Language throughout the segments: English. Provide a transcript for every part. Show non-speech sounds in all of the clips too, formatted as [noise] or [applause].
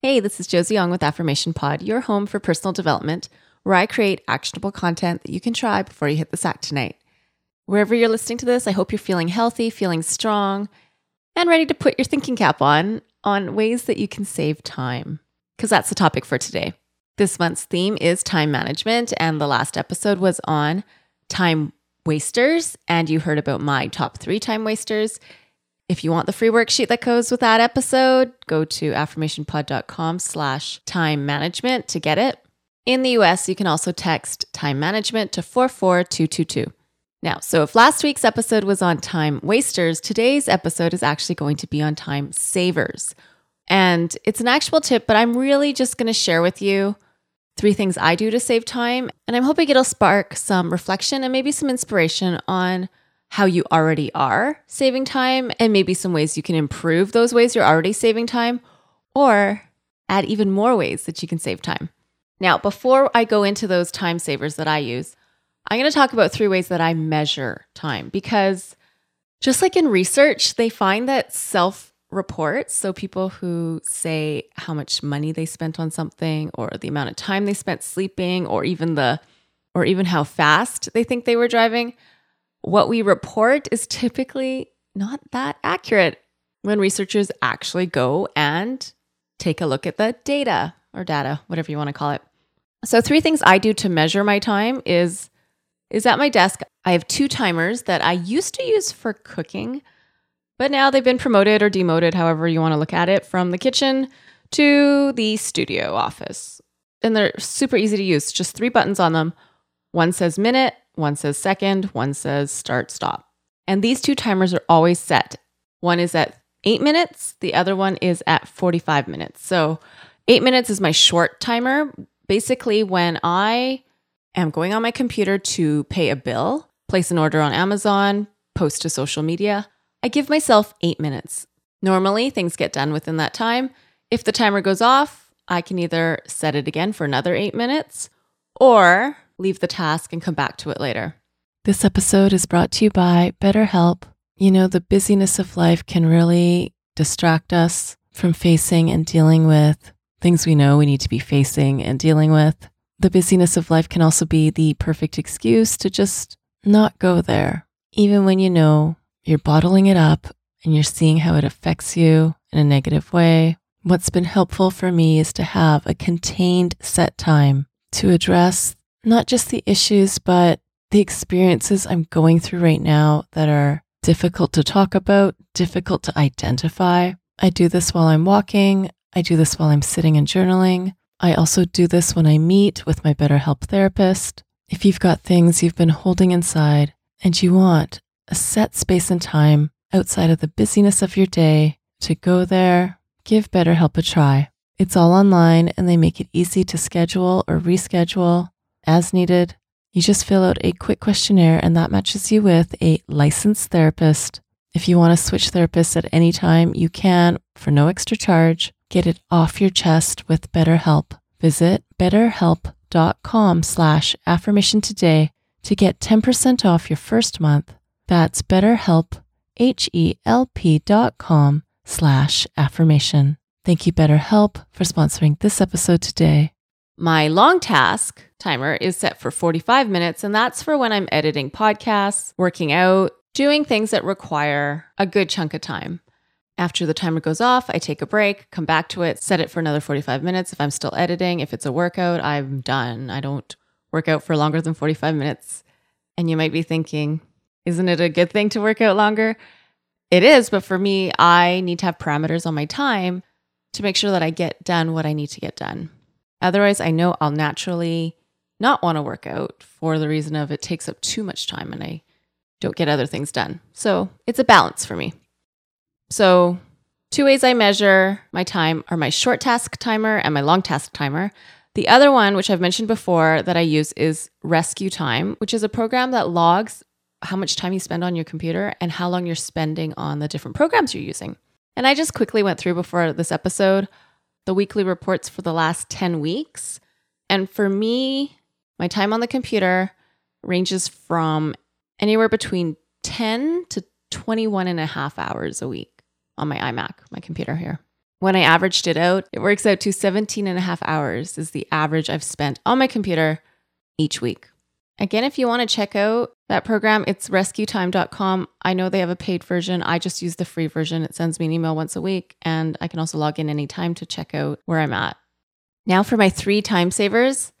Hey, this is Josie Young with Affirmation Pod, your home for personal development, where I create actionable content that you can try before you hit the sack tonight. Wherever you're listening to this, I hope you're feeling healthy, feeling strong, and ready to put your thinking cap on on ways that you can save time, because that's the topic for today. This month's theme is time management, and the last episode was on time wasters, and you heard about my top three time wasters. If you want the free worksheet that goes with that episode, go to affirmationpod.com slash time management to get it. In the US, you can also text time management to 44222. Now, so if last week's episode was on time wasters, today's episode is actually going to be on time savers. And it's an actual tip, but I'm really just going to share with you three things I do to save time. And I'm hoping it'll spark some reflection and maybe some inspiration on how you already are saving time and maybe some ways you can improve those ways you're already saving time or add even more ways that you can save time. Now, before I go into those time savers that I use, I'm going to talk about three ways that I measure time because just like in research, they find that self reports, so people who say how much money they spent on something or the amount of time they spent sleeping or even the or even how fast they think they were driving, what we report is typically not that accurate when researchers actually go and take a look at the data or data, whatever you want to call it. So three things I do to measure my time is is at my desk I have two timers that I used to use for cooking, but now they've been promoted or demoted, however you want to look at it, from the kitchen to the studio office. And they're super easy to use, just three buttons on them. One says minute, one says second, one says start, stop. And these two timers are always set. One is at eight minutes, the other one is at 45 minutes. So, eight minutes is my short timer. Basically, when I am going on my computer to pay a bill, place an order on Amazon, post to social media, I give myself eight minutes. Normally, things get done within that time. If the timer goes off, I can either set it again for another eight minutes or leave the task and come back to it later. This episode is brought to you by BetterHelp. You know, the busyness of life can really distract us from facing and dealing with things we know we need to be facing and dealing with. The busyness of life can also be the perfect excuse to just not go there, even when you know you're bottling it up and you're seeing how it affects you in a negative way. What's been helpful for me is to have a contained set time to address not just the issues, but the experiences I'm going through right now that are difficult to talk about, difficult to identify. I do this while I'm walking. I do this while I'm sitting and journaling. I also do this when I meet with my BetterHelp therapist. If you've got things you've been holding inside and you want a set space and time outside of the busyness of your day to go there, give BetterHelp a try. It's all online and they make it easy to schedule or reschedule as needed. You just fill out a quick questionnaire and that matches you with a licensed therapist. If you want to switch therapists at any time, you can for no extra charge. Get it off your chest with BetterHelp. Visit betterhelp.com slash affirmation today to get 10% off your first month. That's betterhelp, H-E-L-P dot com slash affirmation. Thank you, BetterHelp, for sponsoring this episode today. My long task timer is set for 45 minutes, and that's for when I'm editing podcasts, working out, doing things that require a good chunk of time. After the timer goes off, I take a break, come back to it, set it for another 45 minutes. If I'm still editing, if it's a workout, I'm done. I don't work out for longer than 45 minutes. And you might be thinking, isn't it a good thing to work out longer? It is, but for me, I need to have parameters on my time to make sure that I get done what I need to get done. Otherwise, I know I'll naturally not want to work out for the reason of it takes up too much time and I don't get other things done. So it's a balance for me. So, two ways I measure my time are my short task timer and my long task timer. The other one, which I've mentioned before that I use, is Rescue Time, which is a program that logs how much time you spend on your computer and how long you're spending on the different programs you're using. And I just quickly went through before this episode the weekly reports for the last 10 weeks. And for me, my time on the computer ranges from anywhere between 10 to 21 and a half hours a week on my iMac, my computer here. When I averaged it out, it works out to 17 and a half hours is the average I've spent on my computer each week. Again, if you want to check out that program, it's rescuetime.com. I know they have a paid version. I just use the free version. It sends me an email once a week, and I can also log in anytime to check out where I'm at. Now, for my three time savers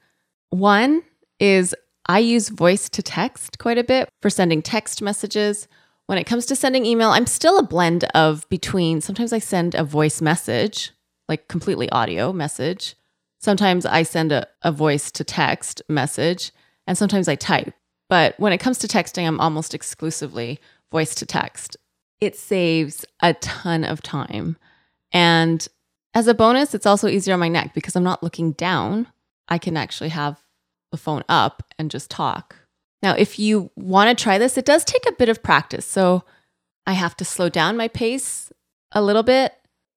one is I use voice to text quite a bit for sending text messages. When it comes to sending email, I'm still a blend of between sometimes I send a voice message, like completely audio message. Sometimes I send a, a voice to text message and sometimes I type. But when it comes to texting, I'm almost exclusively voice to text. It saves a ton of time. And as a bonus, it's also easier on my neck because I'm not looking down. I can actually have the phone up and just talk. Now, if you want to try this, it does take a bit of practice. So I have to slow down my pace a little bit.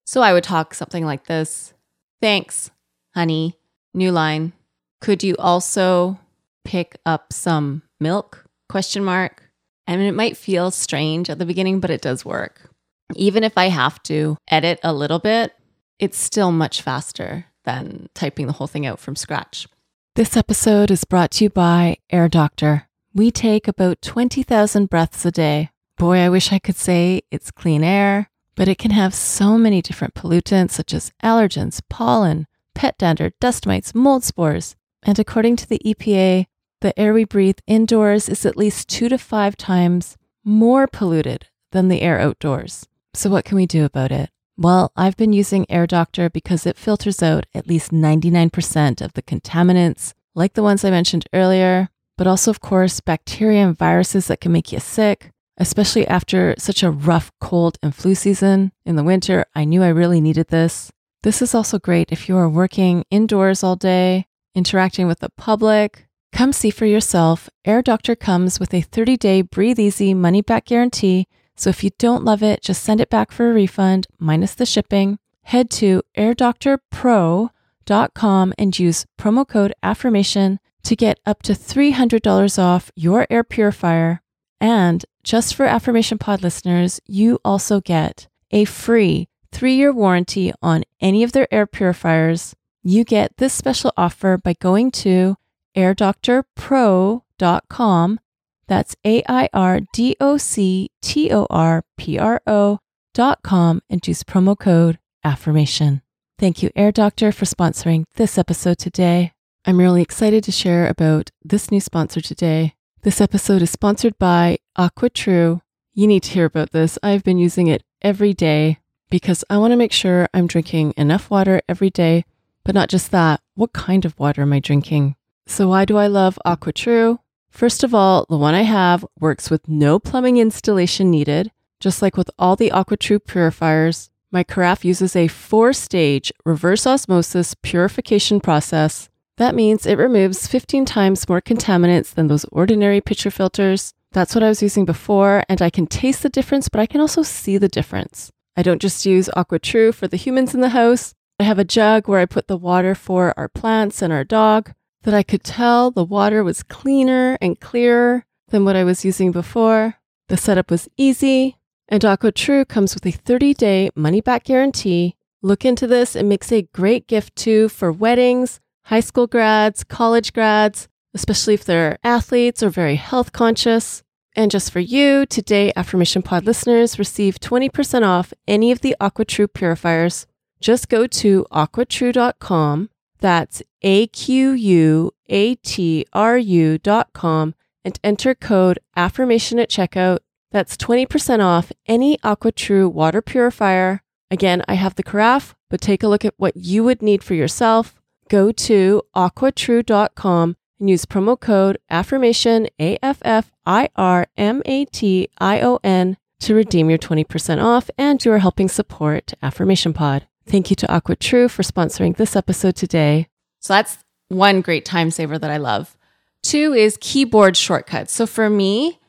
So I would talk something like this Thanks, honey. New line. Could you also pick up some milk? Question mark. I mean, it might feel strange at the beginning, but it does work. Even if I have to edit a little bit, it's still much faster than typing the whole thing out from scratch. This episode is brought to you by Air Doctor. We take about 20,000 breaths a day. Boy, I wish I could say it's clean air, but it can have so many different pollutants such as allergens, pollen, pet dander, dust mites, mold spores. And according to the EPA, the air we breathe indoors is at least two to five times more polluted than the air outdoors. So, what can we do about it? Well, I've been using Air Doctor because it filters out at least 99% of the contaminants, like the ones I mentioned earlier, but also, of course, bacteria and viruses that can make you sick, especially after such a rough cold and flu season in the winter. I knew I really needed this. This is also great if you are working indoors all day, interacting with the public, Come see for yourself. Air Doctor comes with a 30 day breathe easy money back guarantee. So if you don't love it, just send it back for a refund minus the shipping. Head to airdoctorpro.com and use promo code affirmation to get up to $300 off your air purifier. And just for Affirmation Pod listeners, you also get a free three year warranty on any of their air purifiers. You get this special offer by going to airdoctorpro.com. That's A I R D O C T O R P R O.com and use promo code affirmation. Thank you, Air Doctor, for sponsoring this episode today. I'm really excited to share about this new sponsor today. This episode is sponsored by AquaTrue. You need to hear about this. I've been using it every day because I want to make sure I'm drinking enough water every day, but not just that. What kind of water am I drinking? So, why do I love AquaTrue? First of all, the one I have works with no plumbing installation needed. Just like with all the AquaTrue purifiers, my carafe uses a four stage reverse osmosis purification process. That means it removes 15 times more contaminants than those ordinary pitcher filters. That's what I was using before, and I can taste the difference, but I can also see the difference. I don't just use AquaTrue for the humans in the house. I have a jug where I put the water for our plants and our dog that I could tell the water was cleaner and clearer than what I was using before. The setup was easy, and AquaTrue comes with a 30 day money back guarantee. Look into this, it makes a great gift too for weddings, high school grads, college grads, especially if they're athletes or very health conscious. And just for you, today Affirmation Pod listeners receive 20% off any of the AquaTrue purifiers. Just go to aquatrue.com. That's A Q U A T R U.com and enter code affirmation at checkout. That's 20% off any AquaTrue water purifier. Again, I have the carafe, but take a look at what you would need for yourself. Go to aquatrue.com and use promo code affirmation A F F I R M A T I O N to redeem your 20% off and you are helping support Affirmation Pod. Thank you to Aqua True for sponsoring this episode today. So that's one great time saver that I love. Two is keyboard shortcuts. So for me,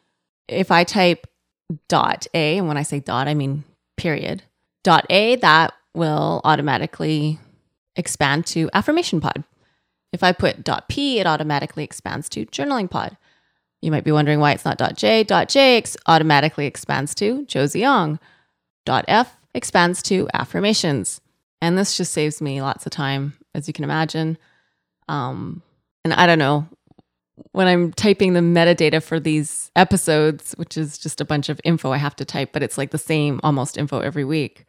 if I type dot A, and when I say dot, I mean period, dot A, that will automatically expand to Affirmation Pod. If I put dot .p, it automatically expands to journaling pod. You might be wondering why it's not dot .j. .j ex- automatically expands to Josie Young. Dot .F expands to affirmations. And this just saves me lots of time, as you can imagine. Um, and I don't know, when I'm typing the metadata for these episodes, which is just a bunch of info I have to type, but it's like the same almost info every week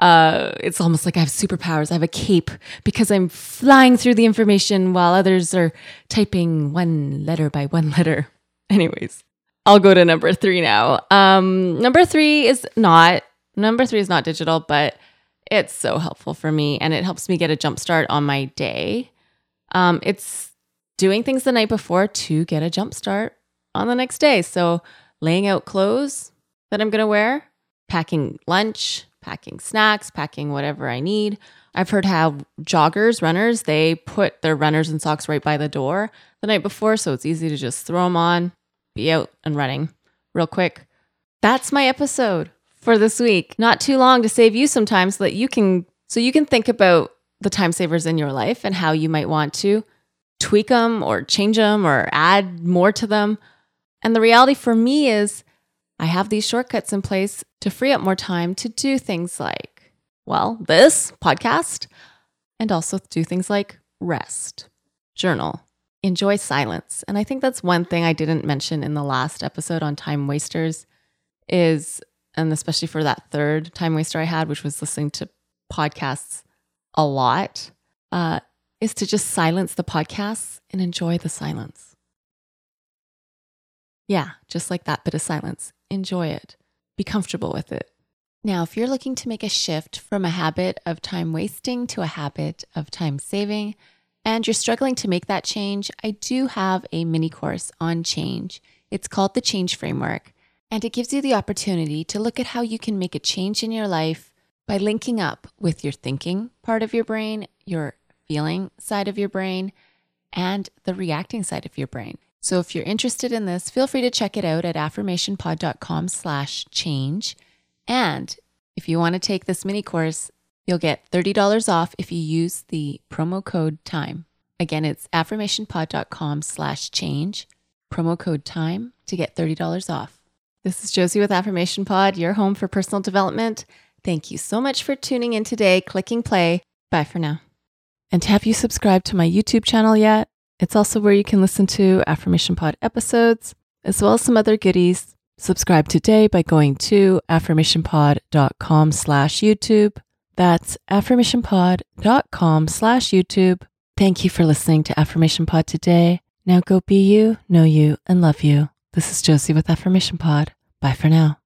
uh, it's almost like I have superpowers. I have a cape because I'm flying through the information while others are typing one letter by one letter. [laughs] Anyways, I'll go to number three now. Um, number three is not number three is not digital, but it's so helpful for me and it helps me get a jump start on my day. Um, it's doing things the night before to get a jump start on the next day. So laying out clothes that I'm gonna wear, packing lunch, packing snacks, packing whatever I need. I've heard how joggers, runners, they put their runners and socks right by the door the night before, so it's easy to just throw them on, be out and running real quick. That's my episode for this week. Not too long to save you some time so that you can so you can think about the time savers in your life and how you might want to tweak them or change them or add more to them. And the reality for me is I have these shortcuts in place to free up more time to do things like, well, this podcast, and also do things like rest, journal, enjoy silence. And I think that's one thing I didn't mention in the last episode on time wasters is, and especially for that third time waster I had, which was listening to podcasts a lot, uh, is to just silence the podcasts and enjoy the silence. Yeah, just like that bit of silence enjoy it, be comfortable with it. Now, if you're looking to make a shift from a habit of time wasting to a habit of time saving, and you're struggling to make that change, I do have a mini course on change. It's called the Change Framework, and it gives you the opportunity to look at how you can make a change in your life by linking up with your thinking part of your brain, your feeling side of your brain, and the reacting side of your brain. So if you're interested in this, feel free to check it out at affirmationpod.com slash change. And if you want to take this mini course, you'll get $30 off if you use the promo code TIME. Again, it's affirmationpod.com slash change, promo code TIME to get $30 off. This is Josie with Affirmation Pod, your home for personal development. Thank you so much for tuning in today, clicking play. Bye for now. And have you subscribed to my YouTube channel yet? It's also where you can listen to Affirmation Pod episodes, as well as some other goodies. Subscribe today by going to affirmationpod.com slash YouTube. That's affirmationpod.com slash YouTube. Thank you for listening to Affirmation Pod today. Now go be you, know you, and love you. This is Josie with Affirmation Pod. Bye for now.